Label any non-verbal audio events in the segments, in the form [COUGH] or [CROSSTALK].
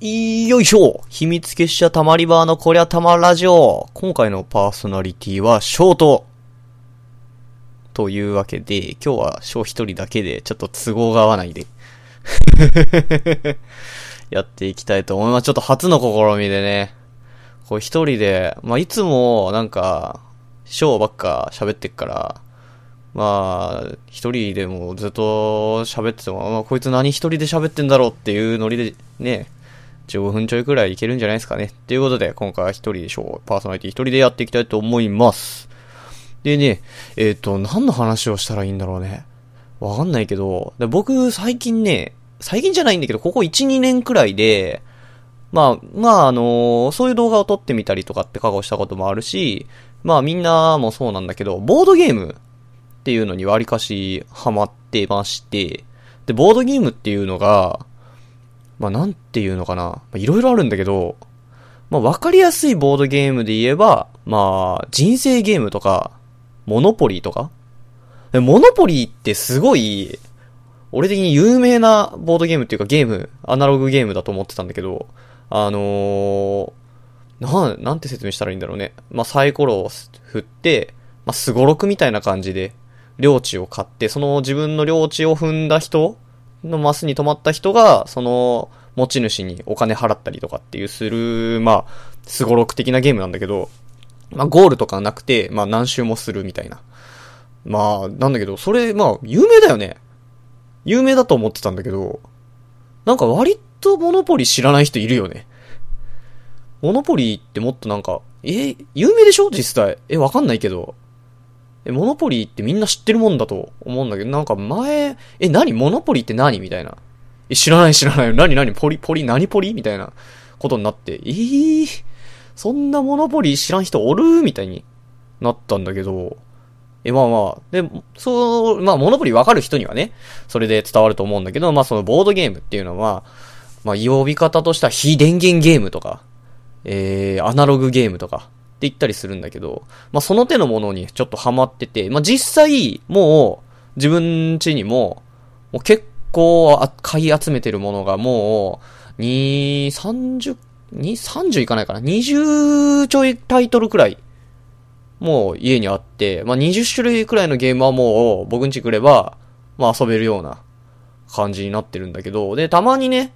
よいしょ。秘密結社たまり場のこりゃたまラジオ今回のパーソナリティはショート。というわけで、今日はショー一人だけで、ちょっと都合が合わないで。[LAUGHS] やっていきたいと思います。ちょっと初の試みでね、こう一人で、まあ、いつもなんか、ショーばっか喋ってっから、まあ、一人でもずっと喋ってても、まあ、こいつ何一人で喋ってんだろうっていうノリでね、15分ちょいくらいいけるんじゃないですかね。ということで、今回は一人でしょう。パーソナリティ一人でやっていきたいと思います。でね、えっ、ー、と、何の話をしたらいいんだろうね。わかんないけど、僕、最近ね、最近じゃないんだけど、ここ1、2年くらいで、まあ、まあ、あのー、そういう動画を撮ってみたりとかって過去したこともあるし、まあみんなもそうなんだけど、ボードゲームっていうのに割かしハマってまして、で、ボードゲームっていうのが、まあ、なんていうのかな。まいろいろあるんだけど、まあ、わかりやすいボードゲームで言えば、まあ、人生ゲームとか、モノポリーとか。モノポリーってすごい、俺的に有名なボードゲームっていうかゲーム、アナログゲームだと思ってたんだけど、あのー、なん、なんて説明したらいいんだろうね。まあ、サイコロを振って、まあ、すごろくみたいな感じで、領地を買って、その自分の領地を踏んだ人のマスに止まった人が、その持ち主にお金払ったりとかっていうする、まあ、すごろく的なゲームなんだけど、まあ、ゴールとかなくて、まあ、何周もするみたいな。まあ、なんだけど、それ、まあ、有名だよね。有名だと思ってたんだけど、なんか割とモノポリ知らない人いるよね。モノポリってもっとなんか、え、有名でしょ？実際。え、わかんないけど。え、モノポリーってみんな知ってるもんだと思うんだけど、なんか前、え、何？モノポリーって何？みたいな。え、知らない知らない。何何？ポリ、ポリ、何ポリ？みたいなことになって、えー、そんなモノポリー知らん人おる？みたいになったんだけど、え、まあまあ、で、そう、まあ、モノポリわかる人にはね、それで伝わると思うんだけど、まあそのボードゲームっていうのは、まあ呼び方としては非電源ゲームとか、えー、アナログゲームとか、って言ったりするんだけど、まあ、その手のものにちょっとハマってて、まあ、実際、もう、自分家にも、もう結構あ買い集めてるものがもう、2、30、2、30いかないかな ?20 ちょいタイトルくらい、もう家にあって、まあ、20種類くらいのゲームはもう僕ん家来れば、まあ、遊べるような感じになってるんだけど、で、たまにね、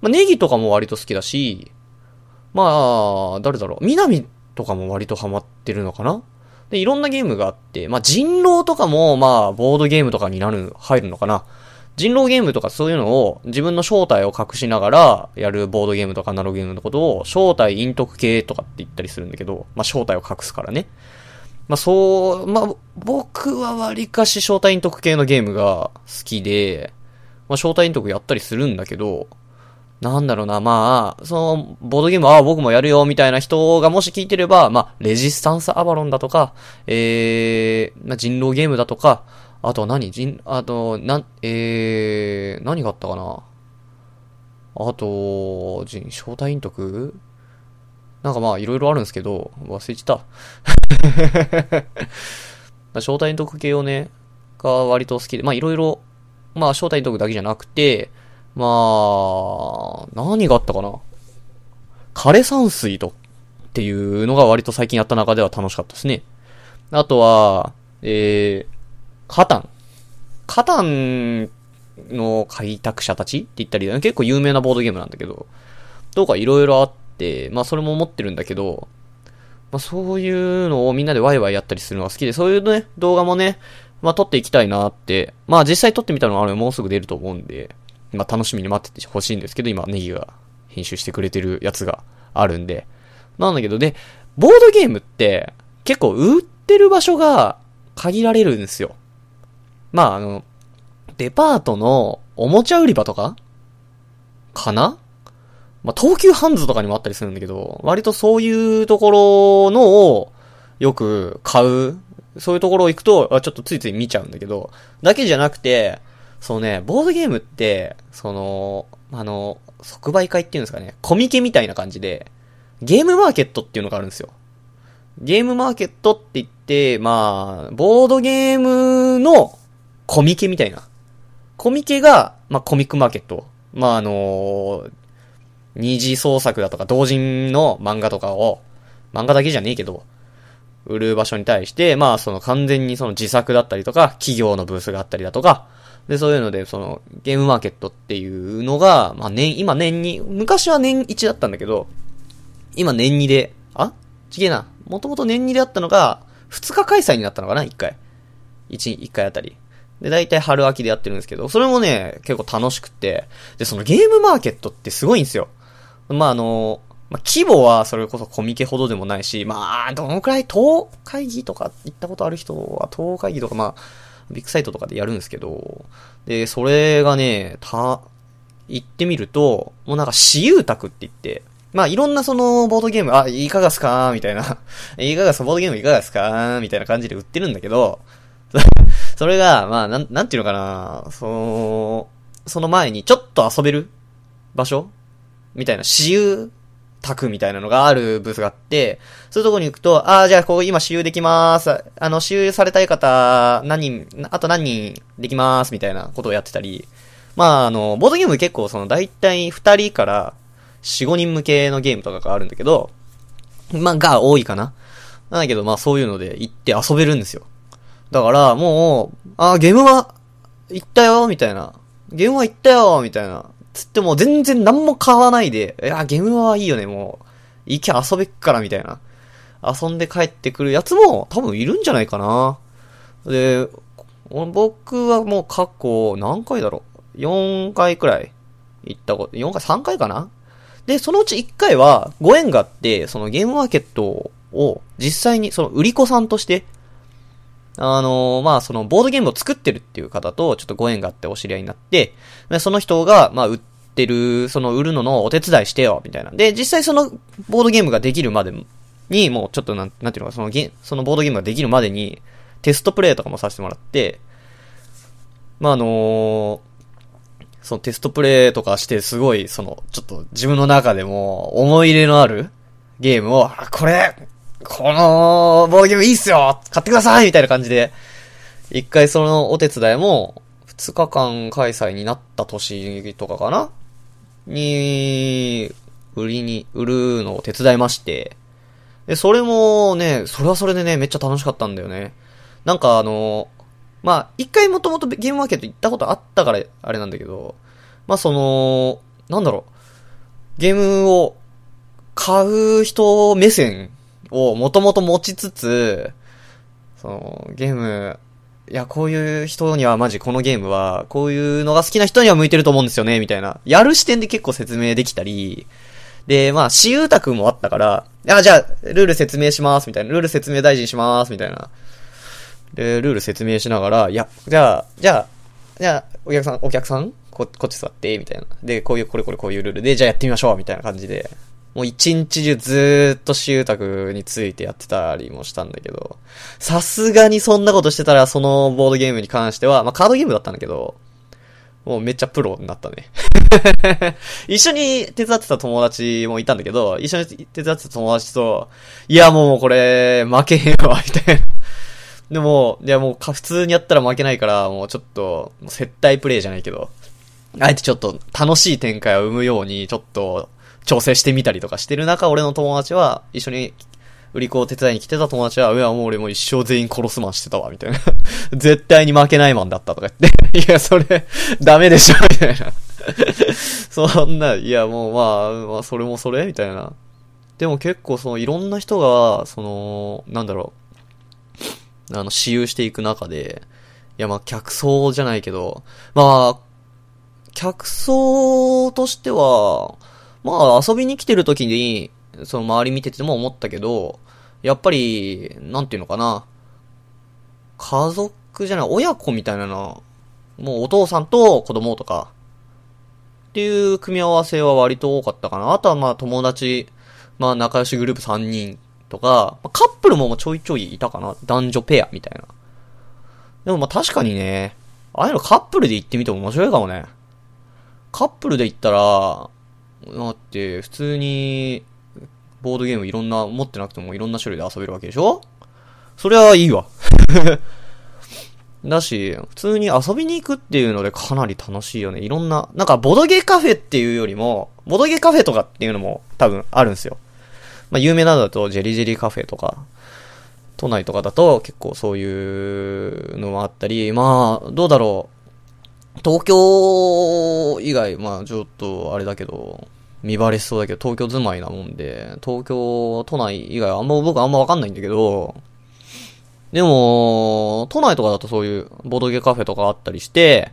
まあ、ネギとかも割と好きだし、まあ、誰だろう、南とかも割とハマってるのかな？で、いろんなゲームがあって、まあ、人狼とかも、まあ、ボードゲームとかになる、入るのかな？人狼ゲームとかそういうのを自分の正体を隠しながらやるボードゲームとかアナログゲームのことを正体陰徳系とかって言ったりするんだけど、まあ正体を隠すからね。まあそう、まあ僕は割かし正体陰徳系のゲームが好きで、まあ正体陰徳やったりするんだけど、なんだろうな、まあ、その、ボードゲーム、ああ、僕もやるよ、みたいな人がもし聞いてれば、まあ、レジスタンスアバロンだとか、えー、まあ、人狼ゲームだとか、あとは何？人、あと、なん、えー、何があったかな？あと、人、招待陰徳なんかまあ、いろいろあるんですけど、忘れちゃった。[LAUGHS] 招待陰徳系をね、が割と好きで、まあ、いろいろ、まあ、招待陰徳だけじゃなくて、まあ、何があったかな？枯山水とっていうのが割と最近やった中では楽しかったですね。あとは、えー、カタン。カタンの開拓者たちって言ったり、結構有名なボードゲームなんだけど、とかいろいろあって、まあそれも持ってるんだけど、まあそういうのをみんなでワイワイやったりするのが好きで、そういうね、動画もね、まあ撮っていきたいなって、まあ実際撮ってみたのはあれもうすぐ出ると思うんで、まあ、楽しみに待っててほしいんですけど、今、ネギが編集してくれてるやつがあるんで。なんだけど、で、ボードゲームって、結構売ってる場所が限られるんですよ。まあ、あの、デパートのおもちゃ売り場とか？かな？まあ、東急ハンズとかにもあったりするんだけど、割とそういうところのをよく買う、そういうところ行くと、ちょっとついつい見ちゃうんだけど、だけじゃなくて、そうね、ボードゲームって、その、あの、即売会っていうんですかね、コミケみたいな感じで、ゲームマーケットっていうのがあるんですよ。ゲームマーケットって言って、まあ、ボードゲームのコミケみたいな。コミケが、まあ、コミックマーケット。まあ、あの二次創作だとか同人の漫画とかを、漫画だけじゃねえけど、売る場所に対して、まあその完全にその自作だったりとか、企業のブースがあったりだとか、で、そういうので、その、ゲームマーケットっていうのが、まあ年、今年に、昔は年1だったんだけど、今年2で、あ？ちげえな。もともと年2であったのが、2日開催になったのかな ?1 回。1、1回あたり。で、大体春秋でやってるんですけど、それもね、結構楽しくて、で、そのゲームマーケットってすごいんですよ。まあ、あの、まあ、規模はそれこそコミケほどでもないし、まあ、どのくらい、東会議とか行ったことある人は、東会議とか、まあ、ビッグサイトとかでやるんですけど、で、それがね、た、行ってみると、もうなんか私有宅って言って、まあいろんなそのボードゲーム、あ、いかがすか？みたいな。[LAUGHS] いかがすボードゲームいかがすか？みたいな感じで売ってるんだけど、[LAUGHS] それが、まあ、なん、なんていうのかな、その、その前にちょっと遊べる場所？みたいな、私有宅みたいなのがあるブースがあって、そういうとこに行くと、ああ、じゃあここ今私有できます。あの、私有されたい方、何人、あと何人できます、みたいなことをやってたり、まあ、あの、ボードゲーム結構その、だいたい2人から4、5人向けのゲームとかがあるんだけど、まあ、が多いかな。なんだけど、まあそういうので行って遊べるんですよ。だから、もう、あ、ゲームは、行ったよ、みたいな。ゲームは行ったよ、みたいな。つっても全然何も買わないで、いや、ゲームはいいよね、もう。行き遊べっから、みたいな。遊んで帰ってくるやつも多分いるんじゃないかな。で、僕はもう過去何回だろう ?4 回くらい行ったこと、4回、3回かなで、そのうち1回はご縁があって、そのゲームマーケットを実際にその売り子さんとしてあのー、まあ、その、ボードゲームを作ってるっていう方と、ちょっとご縁があってお知り合いになって、でその人が、まあ、売ってる、その、売るののお手伝いしてよ、みたいな。で、実際その、ボードゲームができるまでに、もう、ちょっとなん、なんていうのか、そのゲ、そのボードゲームができるまでに、テストプレイとかもさせてもらって、まあ、あのー、そのテストプレイとかして、すごい、その、ちょっと自分の中でも、思い入れのあるゲームを、あ、これ、この、ボードゲームいいっすよ買ってくださいみたいな感じで、一回そのお手伝いも、二日間開催になった年とかかな？に、売りに、売るのを手伝いまして、で、それもね、それはそれでね、めっちゃ楽しかったんだよね。なんかあの、まあ、一回もともとゲームマーケット行ったことあったから、あれなんだけど、まあその、なんだろう、ゲームを買う人目線をもともと持ちつつ、その、ゲーム、いや、こういう人にはマジこのゲームは、こういうのが好きな人には向いてると思うんですよね、みたいな。やる視点で結構説明できたり、で、まあ、私有宅もあったから、あ、じゃあ、ルール説明します、みたいな。ルール説明大臣します、みたいな。で、ルール説明しながら、いや、じゃあ、じゃあ、じゃあ、お客さん、お客さんこ、こっち座って、みたいな。で、こういう、これこれこういうルールで、じゃあやってみましょう、みたいな感じで。もう一日中ずーっとシュータクについてやってたりもしたんだけど、さすがにそんなことしてたら、そのボードゲームに関しては、まあカードゲームだったんだけど、もうめっちゃプロになったね。[LAUGHS] 一緒に手伝ってた友達もいたんだけど、一緒に手伝ってた友達と、いやもうこれ、負けへんわ、みたいな。[LAUGHS] でも、いやもう普通にやったら負けないから、もうちょっと、接待プレイじゃないけど、あえてちょっと楽しい展開を生むように、ちょっと、調整してみたりとかしてる中、俺の友達は、一緒に売り子を手伝いに来てた友達は、いや、もう俺も一生全員殺すマンしてたわ、みたいな。[LAUGHS] 絶対に負けないマンだったとか言って。いや、それ、ダメでしょ、みたいな。[LAUGHS] そんな、いや、もうまあ、まあ、それもそれみたいな。でも結構その、いろんな人が、その、なんだろう、あの、私有していく中で、いや、まあ、客層じゃないけど、まあ、客層としては、まあ遊びに来てる時に、その周り見てても思ったけど、やっぱり、なんていうのかな。家族じゃない、親子みたいなの、もうお父さんと子供とか、っていう組み合わせは割と多かったかな。あとはまあ友達、まあ仲良しグループ3人とか、カップルもちょいちょいいたかな。男女ペアみたいな。でもまあ確かにね、ああいうのカップルで行ってみても面白いかもね。カップルで行ったら、だって、普通に、ボードゲームいろんな、持ってなくてもいろんな種類で遊べるわけでしょ？それはいいわ。[LAUGHS] だし、普通に遊びに行くっていうのでかなり楽しいよね。いろんな、なんかボドゲカフェっていうよりも、ボドゲカフェとかっていうのも多分あるんですよ。まあ有名なのだとジェリジェリカフェとか、都内とかだと結構そういうのもあったり、まあ、どうだろう。東京以外、まあちょっとあれだけど、見バレしそうだけど、東京住まいなもんで、東京、都内以外はあんま僕あんまわかんないんだけど、でも、都内とかだとそういうボドゲカフェとかあったりして、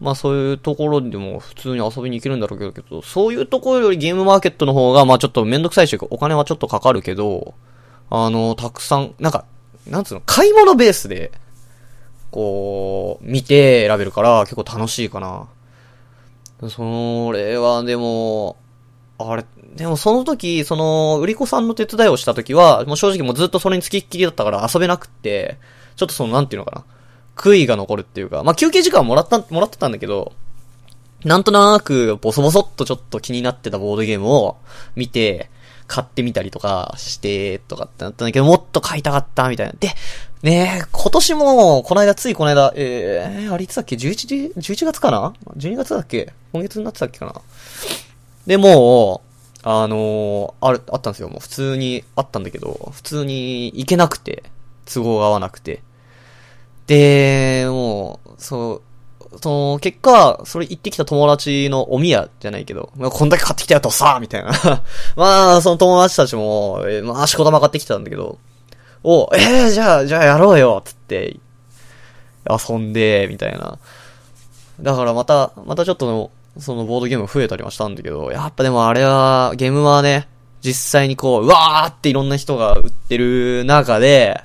まあそういうところでも普通に遊びに行けるんだろうけど、そういうところよりゲームマーケットの方が、まあちょっとめんどくさいし、お金はちょっとかかるけど、あの、たくさん、なんか、なんつうの、買い物ベースで、こう、見て選べるから結構楽しいかな。それはでも、あれ、でもその時、その、売り子さんの手伝いをした時は、もう正直もうずっとそれに付きっきりだったから遊べなくって、ちょっとその、なんていうのかな。悔いが残るっていうか、まあ、休憩時間もらった、もらってたんだけど、なんとなく、ボソボソっとちょっと気になってたボードゲームを見て、買ってみたりとかして、とかってなったんだけど、もっと買いたかった、みたいな。で、ねえ、今年も、この間、ついこの間、えー、あれいつだっけ ?11 時、11月かな ?12 月だっけ？今月になってたっけかな？で、もう、あのー、ある、あったんですよ。もう普通にあったんだけど、普通に行けなくて、都合が合わなくて。で、もう、そう、その、結果、それ行ってきた友達のお宮じゃないけど、まあ、こんだけ買ってきたよとさ、みたいな。[LAUGHS] まあ、その友達たちも、えー、まあ、しこ玉買ってきたんだけど、お、えー、じゃあ、じゃあやろうよ、つって、遊んで、みたいな。だからまた、またちょっとのそのボードゲーム増えたりはしたんだけど、やっぱでもあれは、ゲームはね、実際にこう、うわーっていろんな人が売ってる中で、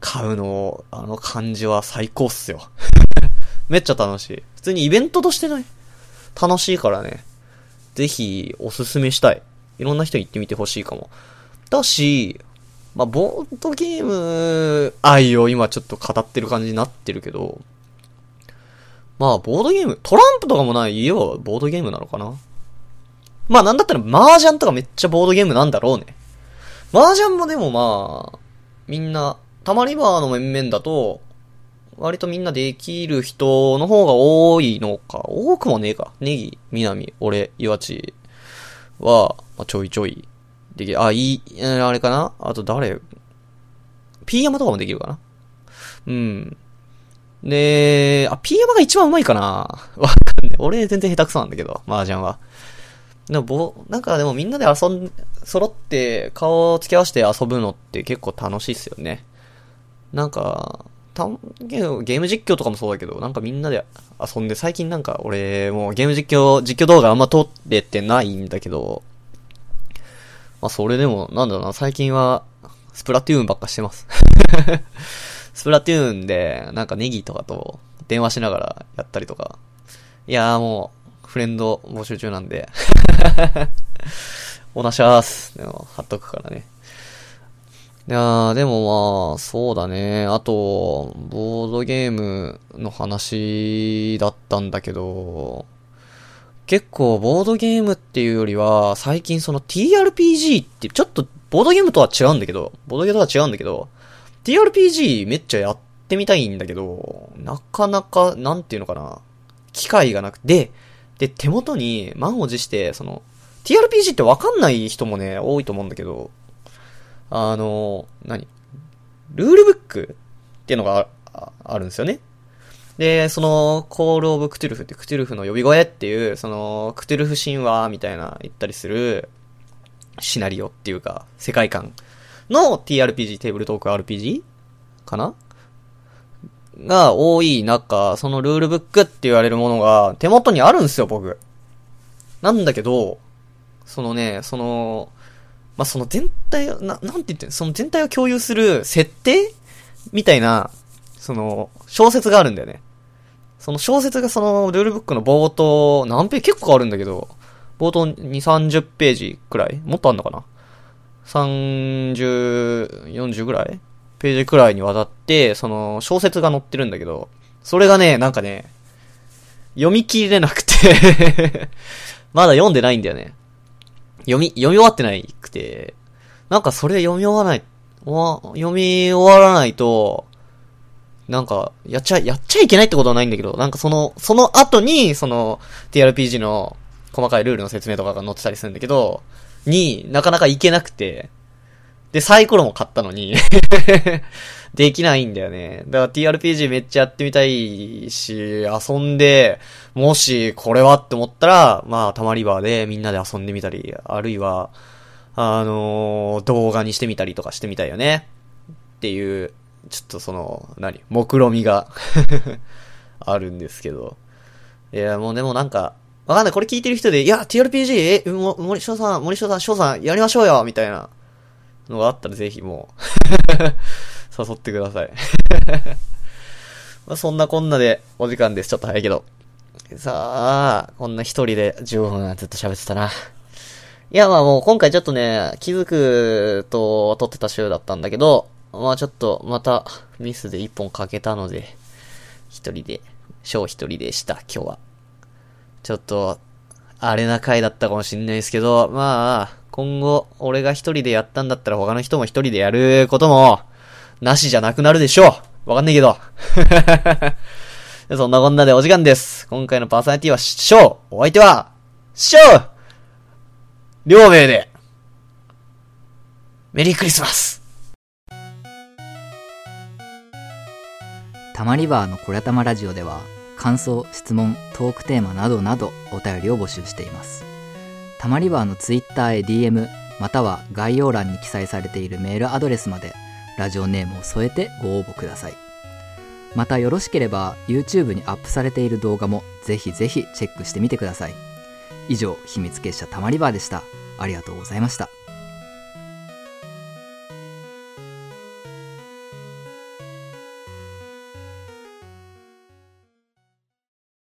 買うの、あの感じは最高っすよ。めっちゃ楽しい。普通にイベントとしてね、楽しいからね、ぜひおすすめしたい。いろんな人に行ってみてほしいかも。だし、まあ、ボードゲーム愛を今ちょっと語ってる感じになってるけど、まあ、ボードゲーム、トランプとかもない家はボードゲームなのかなまあ、なんだったら麻雀とかめっちゃボードゲームなんだろうね。麻雀もでもまあ、みんな、たまり場の面々だと、割とみんなできる人の方が多いのか。多くもねえか。ネギ、南、俺、岩地は、まあ、ちょいちょいできる。あ、いい、あれかなあと誰 ?P 山とかもできるかなうん。で、あ、P 山が一番うまいかなわかんない。俺全然下手くそなんだけど、麻雀は。でも、ぼ、なんかでもみんなで遊ん、揃って顔を付け合わせて遊ぶのって結構楽しいっすよね。なんか、たゲーム実況とかもそうだけど、なんかみんなで遊んで、最近なんか俺もうゲーム実況、実況動画あんま撮れてないんだけど、まあそれでも、なんだろうな、最近は、スプラトゥーンばっかしてます [LAUGHS] スプラトゥーンで、なんかネギとかと電話しながらやったりとか。いやーもう、フレンド募集中なんで [LAUGHS] おなしゃーす。でも、貼っとくからね。いやー、でもまあ、そうだね。あと、ボードゲームの話だったんだけど、結構ボードゲームっていうよりは、最近その TRPG ってちょっとボードゲームとは違うんだけど、ボードゲームとは違うんだけど、TRPG めっちゃやってみたいんだけど、なかなか、なんていうのかな、機会がなくて、で、手元に満を持して、その、TRPG ってわかんない人もね、多いと思うんだけど、あの、何？ルールブックっていうのがあるんですよね。で、その、 Call of Cthulhu ってクトゥルフの呼び声っていう、その、クトゥルフ神話みたいな言ったりする、シナリオっていうか、世界観の TRPG、テーブルトーク RPG? かな？が多い中、そのルールブックって言われるものが手元にあるんですよ、僕。なんだけど、そのね、その、まあ、その全体を、な、なんて言ってんその全体を共有する設定みたいな、その、小説があるんだよね。その小説がそのルールブックの冒頭、何ページ？結構あるんだけど、冒頭2、30ページくらい？もっとあんのかな？30、40ぐらい？ページくらいにわたって、その、小説が載ってるんだけど、それがね、なんかね、読み切れなくて [LAUGHS] まだ読んでないんだよね。読み、読み終わってないくて、なんかそれ読み終わらない、読み終わらないと、なんか、やっちゃ、やっちゃいけないってことはないんだけど、なんかその、その後に、その、TRPG の細かいルールの説明とかが載ってたりするんだけど、になかなかいけなくて、で、サイコロも買ったのに。できないんだよね。だから TRPG めっちゃやってみたいし、遊んで、もしこれはって思ったら、まあ、たまり場でみんなで遊んでみたり、あるいは、あのー、動画にしてみたりとかしてみたいよね。っていう、ちょっとその、何？目論みが [LAUGHS] あるんですけど。いや、もうでもなんか、わかんない。これ聞いてる人で、いや、TRPG、え、森翔さん、森翔さん、翔さん、やりましょうよみたいなのがあったらぜひもう誘ってください [LAUGHS] まあそんなこんなでお時間です。ちょっと早いけど。さあ、こんな一人で15分ずっと喋ってたな。いや、まあもう今回ちょっとね、気づくと撮ってた週だったんだけど、まあちょっとまたミスで一本かけたので、一人で、小一人でした、今日は。ちょっと、あれな回だったかもしんないですけど、まあ、今後、俺が一人でやったんだったら他の人も一人でやることも、なしじゃなくなるでしょうわかんないけど。[LAUGHS] そんなこんなでお時間です。今回のパーソナリティは、ショーお相手は、ショー両名で、メリークリスマスたまりバーのこりゃたまラジオでは感想、質問、トークテーマなどなどお便りを募集しています。たまりバーのツイッターへ DM または概要欄に記載されているメールアドレスまでラジオネームを添えてご応募ください。またよろしければ YouTube にアップされている動画もぜひぜひチェックしてみてください。以上、秘密結社たまりバーでした。ありがとうございました。